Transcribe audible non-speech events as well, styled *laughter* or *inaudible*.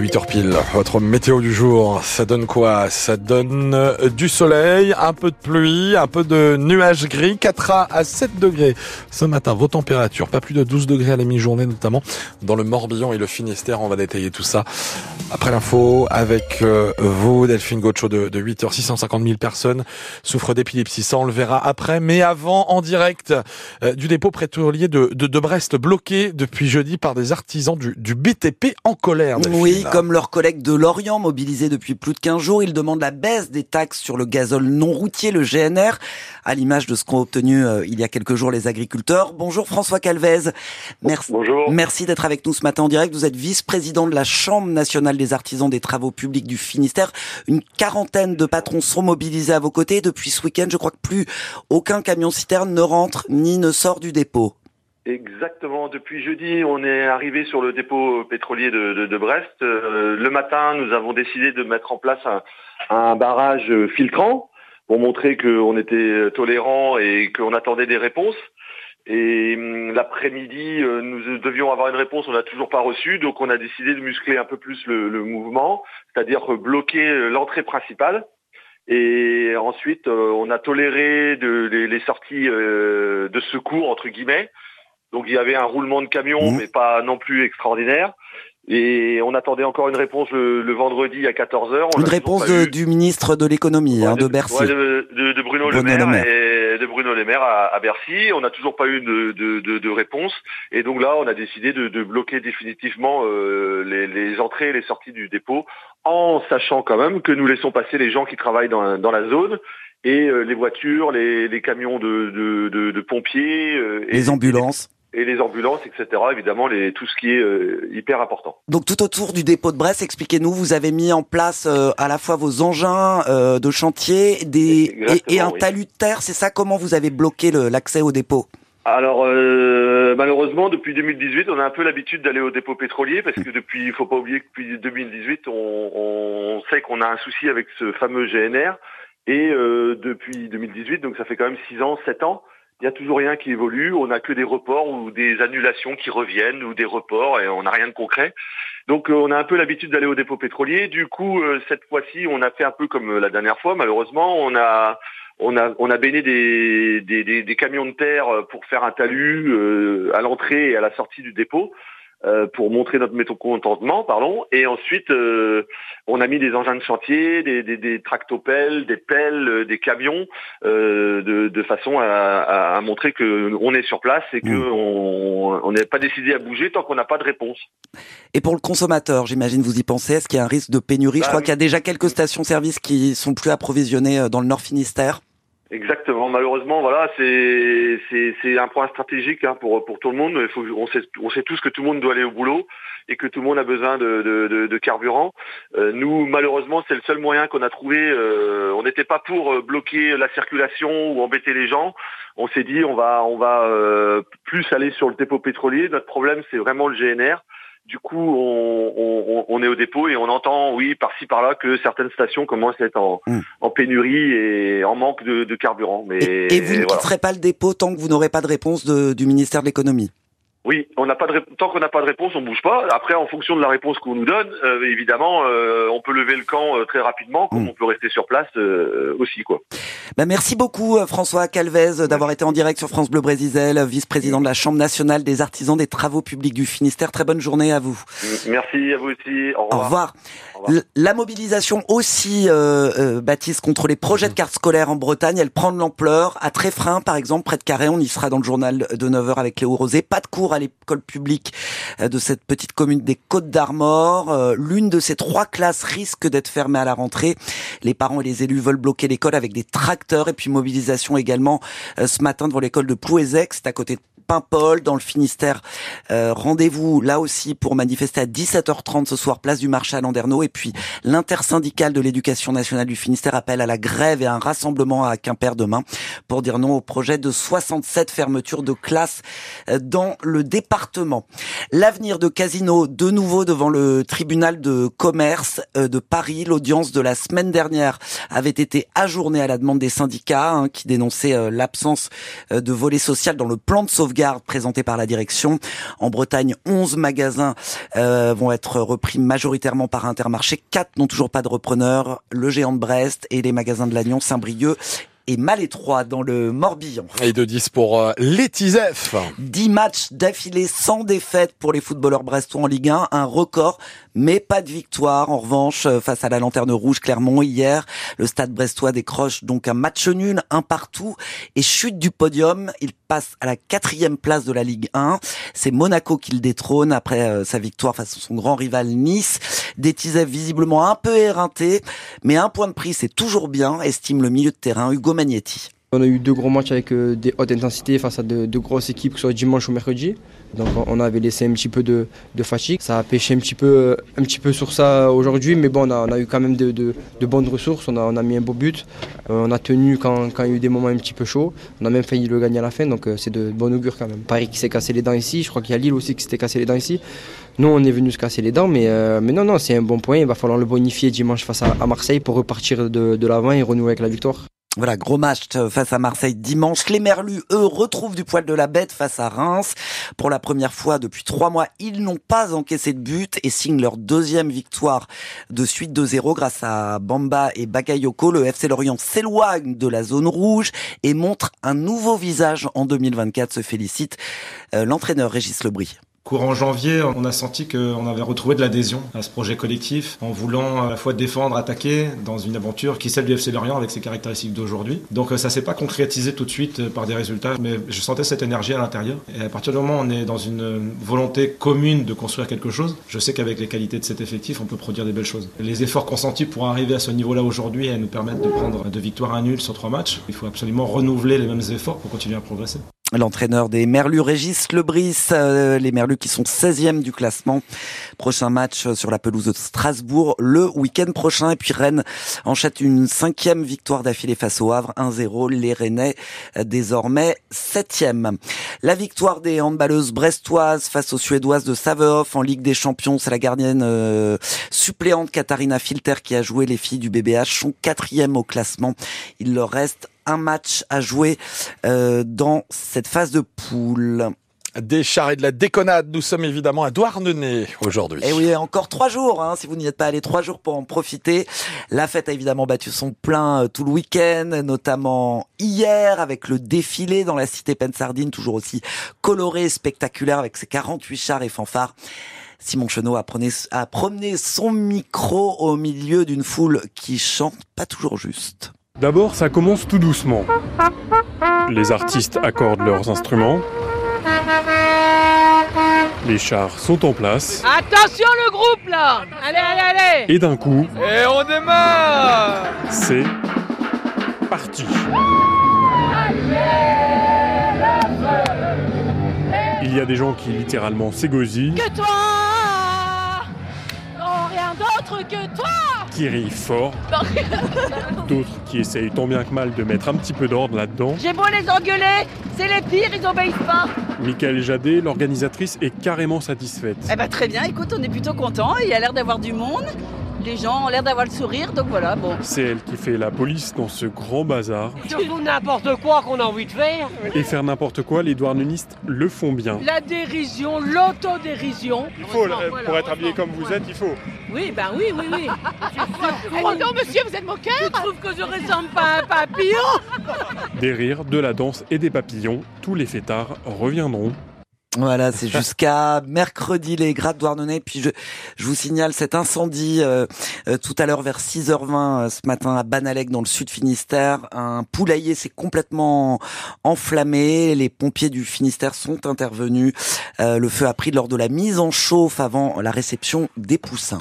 À 8h pile, votre météo du jour, ça donne quoi? Ça donne euh, du soleil, un peu de pluie, un peu de nuages gris, 4 à 7 degrés ce matin. Vos températures, pas plus de 12 degrés à la mi-journée, notamment dans le Morbihan et le Finistère. On va détailler tout ça après l'info avec euh, vous, Delphine Gaucho de, 8h. 650 000 personnes souffrent d'épilepsie. Ça, on le verra après. Mais avant, en direct euh, du dépôt pétrolier de, de, Brest, bloqué depuis jeudi par des artisans du, du BTP en colère. Oui, comme leurs collègues de Lorient mobilisés depuis plus de 15 jours, ils demandent la baisse des taxes sur le gazole non routier, le GNR, à l'image de ce qu'ont obtenu euh, il y a quelques jours les agriculteurs. Bonjour François Calvez. Merci. Bonjour. Merci d'être avec nous ce matin en direct. Vous êtes vice-président de la Chambre nationale des artisans des travaux publics du Finistère. Une quarantaine de patrons sont mobilisés à vos côtés. Depuis ce week-end, je crois que plus aucun camion citerne ne rentre ni ne sort du dépôt. Exactement. Depuis jeudi, on est arrivé sur le dépôt pétrolier de, Brest. Euh, le matin, nous avons décidé de mettre en place un, barrage filtrant pour montrer qu'on était tolérant et qu'on attendait des réponses. Et hum, l'après-midi, euh, nous devions avoir une réponse, on n'a toujours pas reçu, donc on a décidé de muscler un peu plus le, mouvement, c'est-à-dire bloquer l'entrée principale. Et ensuite, euh, on a toléré les, sorties de secours entre guillemets donc il y avait un roulement de camion, mmh. mais pas non plus extraordinaire. Et on attendait encore une réponse le, vendredi à 14h. une réponse du ministre de l'économie, hein, de, Bercy. de, Bruno, Le Maire, Et de Bruno Le Maire à, Bercy. On n'a toujours pas eu de, réponse. Et donc là, on a décidé de, bloquer définitivement euh, les, entrées et les sorties du dépôt, en sachant quand même que nous laissons passer les gens qui travaillent dans, la zone et euh, les voitures, les, camions de, pompiers. Euh, et les ambulances et les ambulances, etc. Évidemment, les, tout ce qui est euh, hyper important. Donc tout autour du dépôt de Brest, expliquez-nous, vous avez mis en place euh, à la fois vos engins euh, de chantier des, et, un talus de terre, c'est ça Comment vous avez bloqué l'accès au dépôt? Alors malheureusement depuis 2018 on a un peu l'habitude d'aller au dépôt pétrolier parce que depuis il faut pas oublier que depuis 2018 on, on sait qu'on a un souci avec ce fameux GNR et depuis 2018 donc ça fait quand même 6 ans 7 ans il n'y a toujours rien qui évolue, on n'a que des reports ou des annulations qui reviennent ou des reports et on n'a rien de concret. Donc euh, on a un peu l'habitude d'aller au dépôt pétrolier. Du coup, euh, cette fois-ci, on a fait un peu comme euh, la dernière fois, malheureusement. On a on a on a des, des, camions de terre pour faire un talus à l'entrée et à la sortie du dépôt. Euh, pour montrer notre mécontentement, pardon. Et ensuite, euh, on a mis des engins de chantier, des, des, des tractopelles, des pelles, euh, des camions, de, de, façon à, à, montrer que on est sur place et qu'on on n'est pas décidé à bouger tant qu'on n'a pas de réponse. Et pour le consommateur, j'imagine vous y pensez, est-ce qu'il y a un risque de pénurie? Je bah crois qu'il y a déjà quelques stations-service qui sont plus approvisionnées dans le Nord Finistère. Exactement. Malheureusement, voilà, c'est c'est un point stratégique hein, pour pour tout le monde. On sait on sait tous que tout le monde doit aller au boulot et que tout le monde a besoin de de, de, carburant. Euh, nous, malheureusement, c'est le seul moyen qu'on a trouvé. Euh, on n'était pas pour euh, bloquer la circulation ou embêter les gens. On s'est dit on va on va plus aller sur le dépôt pétrolier. Notre problème, c'est vraiment le GNR. Du coup, on, est au dépôt et on entend, oui, par-ci par-là, que certaines stations commencent à être en, hmm. pénurie et en manque de, carburant. Mais et, vous ne quitterez pas le dépôt tant que vous n'aurez pas de réponse du ministère de l'économie? Oui, on n'a pas de tant qu'on n'a pas de réponse, on bouge pas. Après, en fonction de la réponse qu'on nous donne, euh, évidemment, euh, on peut lever le camp euh, très rapidement, comme mm. on peut rester sur place aussi, quoi. Bah, merci beaucoup, François Calvez, d'avoir été en direct sur France Bleu Brésil, vice-président de la Chambre nationale des artisans des travaux publics du Finistère. Très bonne journée à vous. Merci à vous aussi. Au revoir. Au revoir. La mobilisation aussi, euh, euh, Baptiste, contre les projets de cartes scolaires en Bretagne, elle prend de l'ampleur. À Tréfrin, par exemple, près de Carré, on y sera dans le journal de 9h avec Léo Rosé. Pas de cours à l'école publique euh, de cette petite commune des Côtes d'Armor. Euh, l'une de ces trois classes risque d'être fermée à la rentrée. Les parents et les élus veulent bloquer l'école avec des et puis mobilisation également ce matin devant l'école de Pouézec, c'est à côté de Paimpol, dans le Finistère. Euh, rendez-vous là aussi pour manifester à 17h30 ce soir, place du marché à Landerneau. Et puis l'intersyndicale de l'éducation nationale du Finistère appelle à la grève et à un rassemblement à Quimper demain pour dire non au projet de 67 fermetures de classes euh, dans le département. L'avenir de Casino, de nouveau devant le tribunal de commerce euh, de Paris. L'audience de la semaine dernière avait été ajournée à la demande des syndicats hein, qui dénonçaient l'absence de volet social dans le plan de sauvegarde garde présenté par la direction. En Bretagne, 11 magasins euh, vont être repris majoritairement par Intermarché. 4 n'ont toujours pas de repreneur. Le géant de Brest et les magasins de Lannion, Saint-Brieuc et Malétroit dans le Morbihan. Et de 10 pour euh, 10 matchs d'affilée sans défaite pour les footballeurs brestois en Ligue 1, un record, mais pas de victoire. En revanche, euh, face à la Lanterne Rouge Clermont hier, le stade brestois décroche donc un match nul, un partout, et chute du podium. Il passe à la quatrième place de la Ligue 1. C'est Monaco qui le détrône après euh, sa victoire face à son grand rival Nice. Des visiblement un peu éreintés, mais un point de prix c'est toujours bien, estime le milieu de terrain Hugo Magnetti. On a eu deux gros matchs avec euh, des hautes intensités face à de, grosses équipes, que ce soit dimanche ou mercredi. Donc on avait laissé un petit peu de, fatigue. Ça a pêché un petit peu, euh, un petit peu sur ça aujourd'hui, mais bon, on a, eu quand même de, bonnes ressources. On a, mis un beau but. Euh, on a tenu quand, il y a eu des moments un petit peu chauds. On a même failli le gagner à la fin, donc c'est de bon augure quand même. Paris qui s'est cassé les dents ici. Je crois qu'il y a Lille aussi qui s'était cassé les dents ici. Nous, on est venu se casser les dents, mais, non, non, c'est un bon point. Il va falloir le bonifier dimanche face à, Marseille pour repartir de l'avant et renouer avec la victoire. Voilà, gros match euh, face à Marseille dimanche. Les Merlus, eux, retrouvent du poil de la bête face à Reims. Pour la première fois depuis trois mois, ils n'ont pas encaissé de but et signent leur deuxième victoire de suite 2-0 grâce à Bamba et Bakayoko. Le FC Lorient s'éloigne de la zone rouge et montre un nouveau visage en 2024, se félicite euh, l'entraîneur Régis Lebris. Courant janvier, on a senti qu'on avait retrouvé de l'adhésion à ce projet collectif, en voulant à la fois défendre, attaquer dans une aventure qui est celle du FC Lorient avec ses caractéristiques d'aujourd'hui. Donc ça s'est pas concrétisé tout de suite par des résultats, mais je sentais cette énergie à l'intérieur. Et à partir du moment où on est dans une volonté commune de construire quelque chose, je sais qu'avec les qualités de cet effectif, on peut produire des belles choses. Les efforts consentis pour arriver à ce niveau-là aujourd'hui et nous permettre de prendre de victoires à nul sur trois matchs, il faut absolument renouveler les mêmes efforts pour continuer à progresser l'entraîneur des Merlus, Régis Lebris, euh, les Merlus qui sont 16e du classement. Prochain match sur la pelouse de Strasbourg le week-end prochain. Et puis Rennes enchaîne une cinquième victoire d'affilée face au Havre, 1-0. Les Rennais euh, désormais septième. La victoire des handballeuses brestoises face aux Suédoises de Savehoff en Ligue des Champions. C'est la gardienne euh, suppléante Katharina Filter qui a joué les filles du BBH, sont quatrième au classement. Il leur reste un match à jouer euh, dans cette phase de poule. Des chars et de la déconnade, nous sommes évidemment à Douarnenez aujourd'hui. Et eh oui, encore trois jours, hein, si vous n'y êtes pas allé, trois jours pour en profiter. La fête a évidemment battu son plein euh, tout le week-end, notamment hier avec le défilé dans la cité Pensardine, toujours aussi coloré et spectaculaire avec ses 48 chars et fanfares. Simon Chenot a, a promené son micro au milieu d'une foule qui chante pas toujours juste. D'abord, ça commence tout doucement. Les artistes accordent leurs instruments. Les chars sont en place. Attention le groupe là Allez, allez, allez Et d'un coup... Et on démarre C'est parti Il y a des gens qui littéralement s'égosillent. Que toi Non, rien d'autre que toi qui rient fort, *laughs* d'autres qui essayent tant bien que mal de mettre un petit peu d'ordre là-dedans. J'ai beau les engueuler, c'est les pires, ils obéissent pas. Michael Jadet, l'organisatrice, est carrément satisfaite. Eh ben très bien, écoute, on est plutôt content, il y a l'air d'avoir du monde les gens ont l'air d'avoir le sourire, donc voilà, bon. C'est elle qui fait la police dans ce grand bazar. Surtout n'importe quoi qu'on a envie de faire. Et faire n'importe quoi, les douarnenistes le font bien. La dérision, l'autodérision. Il faut, pour être habillé comme vous êtes, il faut. Oui, ben oui, oui, oui. oh non, monsieur, vous êtes moqueur Je trouve que je ressemble pas à un papillon Des rires, de la danse et des papillons, tous les fêtards reviendront. Voilà, c'est *laughs* jusqu'à mercredi les grades Douarnenez. Puis je, je vous signale cet incendie euh, euh, tout à l'heure vers 6h20 euh, ce matin à Banalec dans le sud Finistère. Un poulailler s'est complètement enflammé. Les pompiers du Finistère sont intervenus. le feu a pris lors de la mise en chauffe avant la réception des poussins.